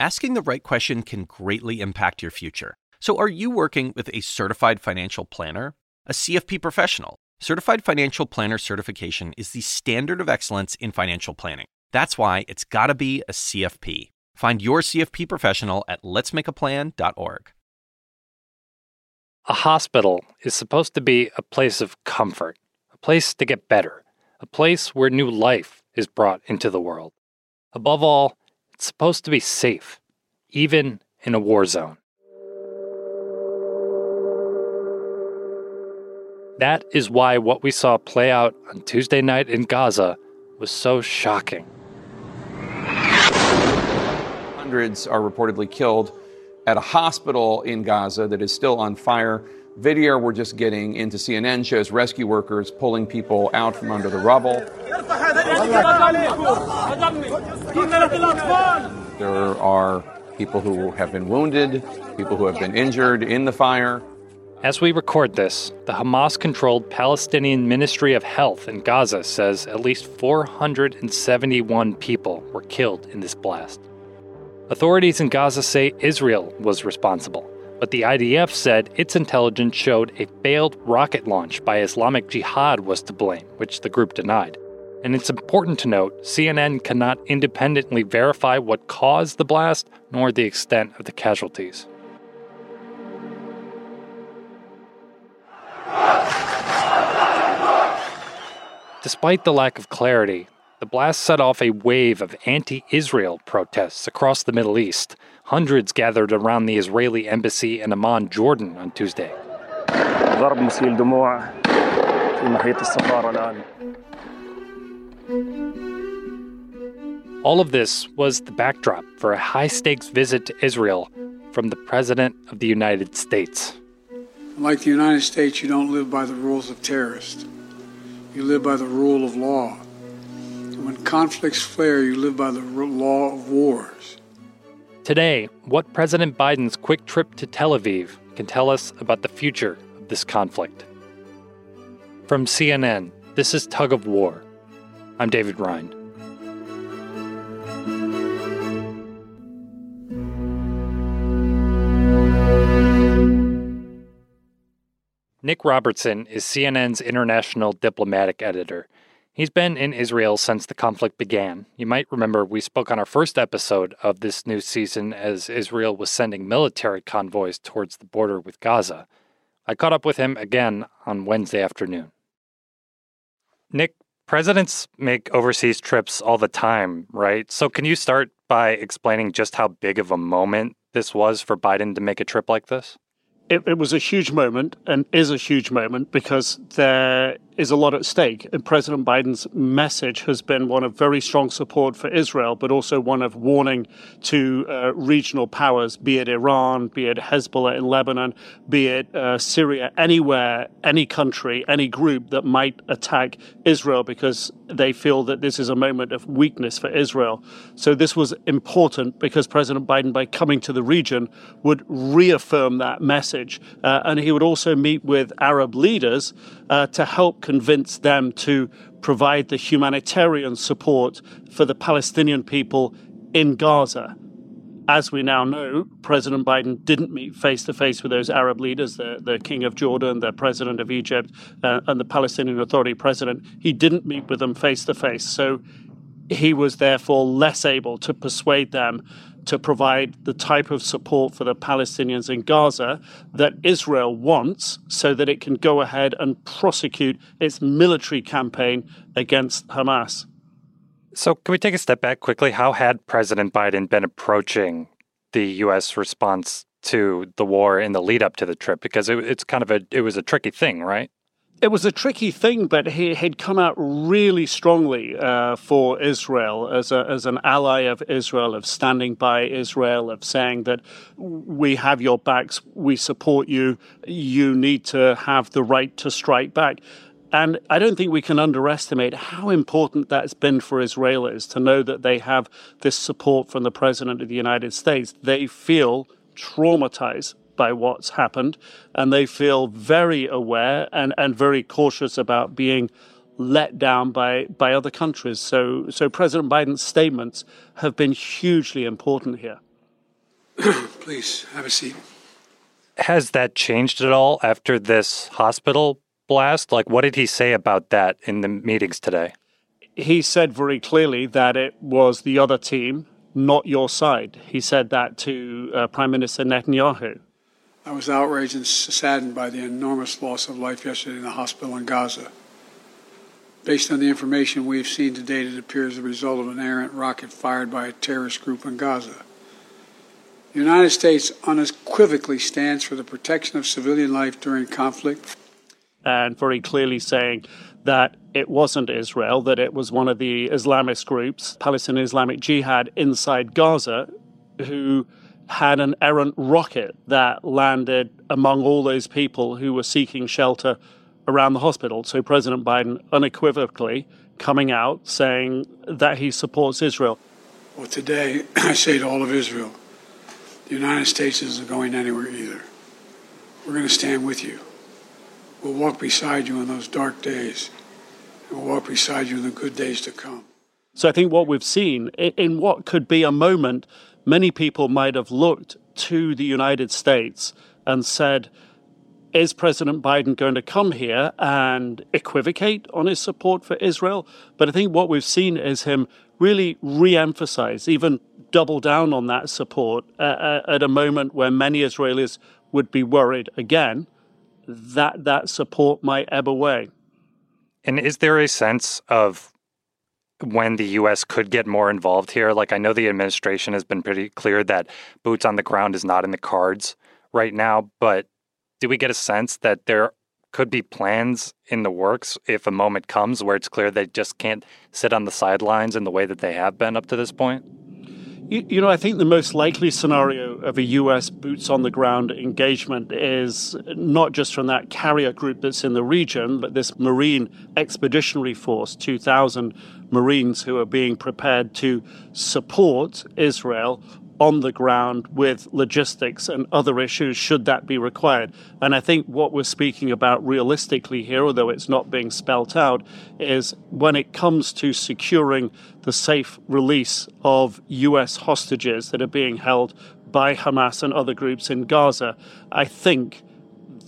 asking the right question can greatly impact your future. So, are you working with a certified financial planner? A CFP professional? Certified Financial Planner certification is the standard of excellence in financial planning. That's why it's got to be a CFP. Find your CFP professional at letsmakeaplan.org. A hospital is supposed to be a place of comfort, a place to get better, a place where new life is brought into the world. Above all, it's supposed to be safe, even in a war zone. That is why what we saw play out on Tuesday night in Gaza was so shocking. Hundreds are reportedly killed at a hospital in Gaza that is still on fire. Video we're just getting into CNN shows rescue workers pulling people out from under the rubble. There are people who have been wounded, people who have been injured in the fire. As we record this, the Hamas controlled Palestinian Ministry of Health in Gaza says at least 471 people were killed in this blast. Authorities in Gaza say Israel was responsible, but the IDF said its intelligence showed a failed rocket launch by Islamic Jihad was to blame, which the group denied. And it's important to note CNN cannot independently verify what caused the blast nor the extent of the casualties. Despite the lack of clarity, the blast set off a wave of anti Israel protests across the Middle East. Hundreds gathered around the Israeli embassy in Amman, Jordan on Tuesday. All of this was the backdrop for a high stakes visit to Israel from the President of the United States. Like the United States, you don't live by the rules of terrorists. You live by the rule of law. When conflicts flare, you live by the law of wars. Today, what President Biden's quick trip to Tel Aviv can tell us about the future of this conflict. From CNN, this is Tug of War. I'm David Rind. Nic Robertson is CNN's international diplomatic editor. He's been in Israel since the conflict began. You might remember we spoke on our first episode of this new season as Israel was sending military convoys towards the border with Gaza. I caught up with him again on Wednesday afternoon. Nic, presidents make overseas trips all the time, right? So can you start by explaining just how big of a moment this was for Biden to make a trip like this? it, it, was a huge moment and is a huge moment because there is a lot at stake. And President Biden's message has been one of very strong support for Israel, but also one of warning to uh, regional powers, be it Iran, be it Hezbollah in Lebanon, be it uh, Syria, anywhere, any country, any group that might attack Israel because they feel that this is a moment of weakness for Israel. So this was important because President Biden, by coming to the region, would reaffirm that message. Uh, and he would also meet with Arab leaders uh, to help convince them to provide the humanitarian support for the Palestinian people in Gaza. As we now know, President Biden didn't meet face to face with those Arab leaders, the, the King of Jordan, the President of Egypt, uh, and the Palestinian Authority president. He didn't meet with them face to face. So he was therefore less able to persuade them to provide the type of support for the Palestinians in Gaza that Israel wants so that it can go ahead and prosecute its military campaign against Hamas. So, can we take a step back quickly? How had President Biden been approaching the U.S. response to the war in the lead up to the trip? Because it, it's kind of a it was a tricky thing, right? It was a tricky thing, but he had come out really strongly uh, for Israel as, a, as an ally of Israel, of standing by Israel, of saying that we have your backs, we support you, you need to have the right to strike back. And I don't think we can underestimate how important that's been for Israelis to know that they have this support from the President of the United States. They feel traumatized by what's happened, and they feel very aware and, and very cautious about being let down by, by other countries. So, so President Biden's statements have been hugely important here. Please have a seat. Has that changed at all after this hospital blast? Like, what did he say about that in the meetings today? He said very clearly that it was the other team, not your side. He said that to uh, Prime Minister Netanyahu. I was outraged and saddened by the enormous loss of life yesterday in the hospital in Gaza. Based on the information we've seen to date, it appears the result of an errant rocket fired by a terrorist group in Gaza. The United States unequivocally stands for the protection of civilian life during conflict. And very clearly saying that it wasn't Israel, that it was one of the Islamist groups, Palestinian Islamic Jihad, inside Gaza, who had an errant rocket that landed among all those people who were seeking shelter around the hospital. So President Biden unequivocally coming out saying that he supports Israel. Well, today I say to all of Israel, the United States isn't going anywhere either. We're going to stand with you. We'll walk beside you in those dark days, and we'll walk beside you in the good days to come. So I think what we've seen in what could be a moment, many people might have looked to the United States and said, is President Biden going to come here and equivocate on his support for Israel? But I think what we've seen is him really re emphasize, even double down on that support uh, at a moment where many Israelis would be worried again that that support might ebb away. And is there a sense of when the U.S. could get more involved here? Like, I know the administration has been pretty clear that boots on the ground is not in the cards right now, but do we get a sense that there could be plans in the works if a moment comes where it's clear they just can't sit on the sidelines in the way that they have been up to this point? You, you, know, I think the most likely scenario of a U.S. boots on the ground engagement is not just from that carrier group that's in the region, but this Marine Expeditionary Force, 2,000 Marines who are being prepared to support Israel on the ground with logistics and other issues should that be required. And I think what we're speaking about realistically here, although it's not being spelt out, is when it comes to securing the safe release of US hostages that are being held by Hamas and other groups in Gaza, I think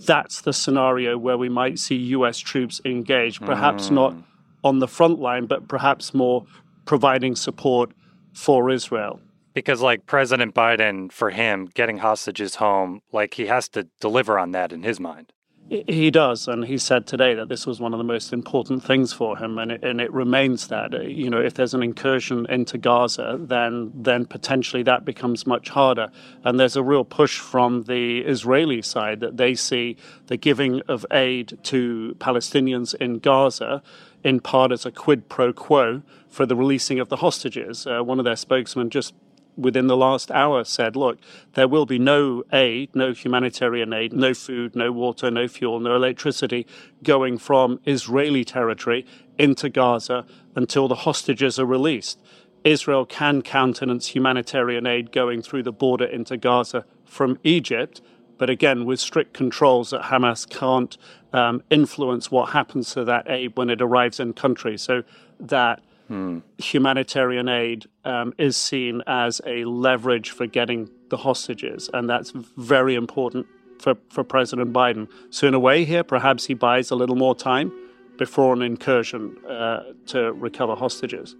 that's the scenario where we might see US troops engaged, perhaps mm. not on the front line, but perhaps more providing support for Israel because like President Biden for him getting hostages home like he has to deliver on that in his mind. He does, and he said today that this was one of the most important things for him, and it, and it remains that. Uh, you know, if there's an incursion into Gaza, then then potentially that becomes much harder. And there's a real push from the Israeli side that they see the giving of aid to Palestinians in Gaza in part as a quid pro quo for the releasing of the hostages. Uh, one of their spokesmen just within the last hour said, look, there will be no aid, no humanitarian aid, no food, no water, no fuel, no electricity going from Israeli territory into Gaza until the hostages are released. Israel can countenance humanitarian aid going through the border into Gaza from Egypt, but again, with strict controls that Hamas can't um, influence what happens to that aid when it arrives in country. So that Hmm. humanitarian aid um, is seen as a leverage for getting the hostages, and that's very important for, for President Biden. So, in a way, here, perhaps he buys a little more time before an incursion uh, to recover hostages.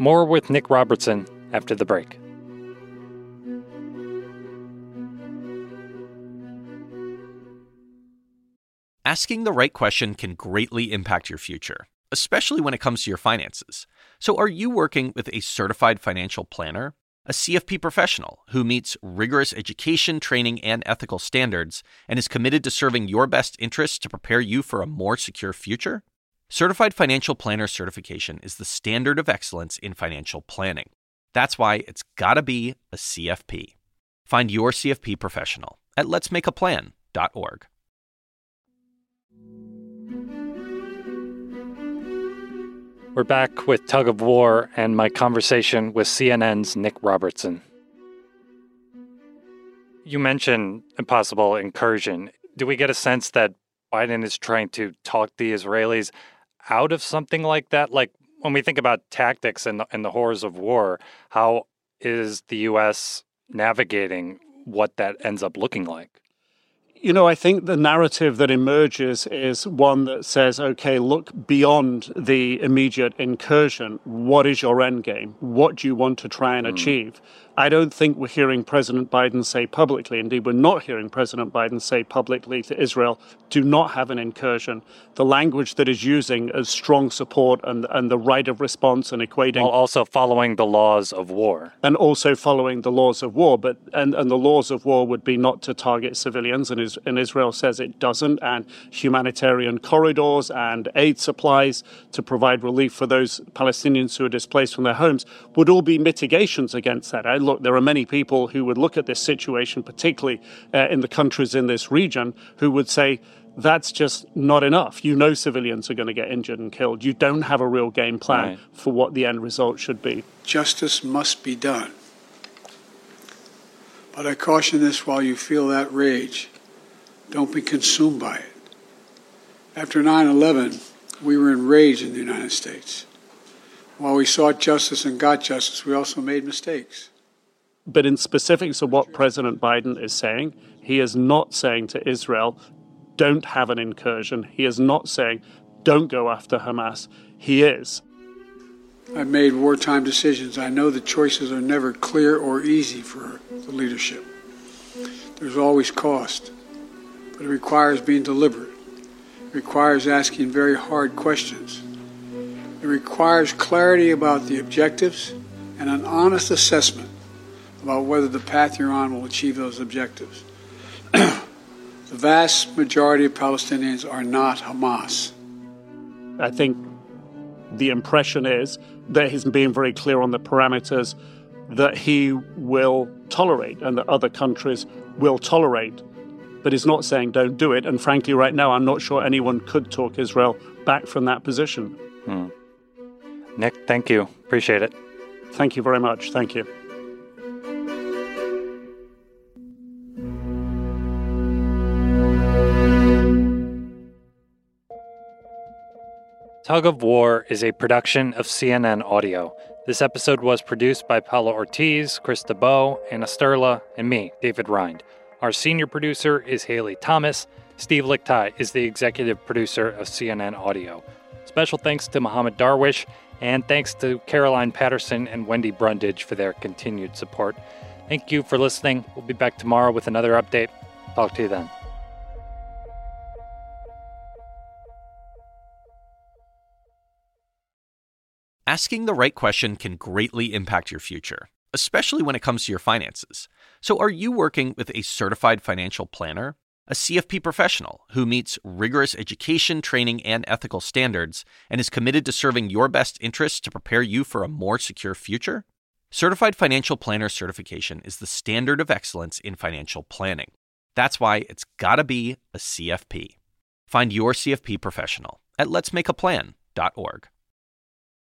More with Nic Robertson after the break. Asking the right question can greatly impact your future especially when it comes to your finances. So, are you working with a certified financial planner? A CFP professional who meets rigorous education, training, and ethical standards and is committed to serving your best interests to prepare you for a more secure future? Certified Financial Planner certification is the standard of excellence in financial planning. That's why it's gotta be a CFP. Find your CFP professional at letsmakeaplan.org. We're back with Tug of War and my conversation with CNN's Nic Robertson. You mentioned impossible incursion. Do we get a sense that Biden is trying to talk the Israelis out of something like that? Like when we think about tactics and the, and the horrors of war, how is the U.S. navigating what that ends up looking like? You know, I think the narrative that emerges is one that says, okay, look beyond the immediate incursion. What is your end game? What do you want to try and mm. achieve? I don't think we're hearing President Biden say publicly, indeed, we're not hearing President Biden say publicly to Israel, do not have an incursion. The language that is using as strong support and, and the right of response and equating. While also following the laws of war. And also following the laws of war. But and, and the laws of war would be not to target civilians, and, is, and Israel says it doesn't, and humanitarian corridors and aid supplies to provide relief for those Palestinians who are displaced from their homes would all be mitigations against that. I look, there are many people who would look at this situation, particularly uh, in the countries in this region, who would say, that's just not enough. You know civilians are going to get injured and killed. You don't have a real game plan right. for what the end result should be. Justice must be done. But I caution this while you feel that rage. Don't be consumed by it. After 9 11, we were enraged in the United States. While we sought justice and got justice, we also made mistakes. But in specifics of what President Biden is saying, he is not saying to Israel, don't have an incursion. He is not saying, don't go after Hamas. He is. I've made wartime decisions. I know the choices are never clear or easy for the leadership. There's always cost, but it requires being deliberate. It requires asking very hard questions. It requires clarity about the objectives and an honest assessment about whether the path you're on will achieve those objectives. the vast majority of Palestinians are not Hamas. I think the impression is that he's being very clear on the parameters that he will tolerate and that other countries will tolerate. But he's not saying don't do it. And frankly, right now, I'm not sure anyone could talk Israel back from that position. Hmm. Nic, thank you. Appreciate it. Thank you very much. Thank you. Tug of War is a production of CNN Audio. This episode was produced by Paula Ortiz, Chris DeBow, Anna Sterla, and me, David Rind. Our senior producer is Haley Thomas. Steve Lickteig is the executive producer of CNN Audio. Special thanks to Mohammed Darwish, and thanks to Caroline Patterson and Wendy Brundage for their continued support. Thank you for listening. We'll be back tomorrow with another update. Talk to you then. Asking the right question can greatly impact your future, especially when it comes to your finances. So, are you working with a certified financial planner? A CFP professional who meets rigorous education, training, and ethical standards and is committed to serving your best interests to prepare you for a more secure future? Certified Financial Planner certification is the standard of excellence in financial planning. That's why it's gotta be a CFP. Find your CFP professional at letsmakeaplan.org.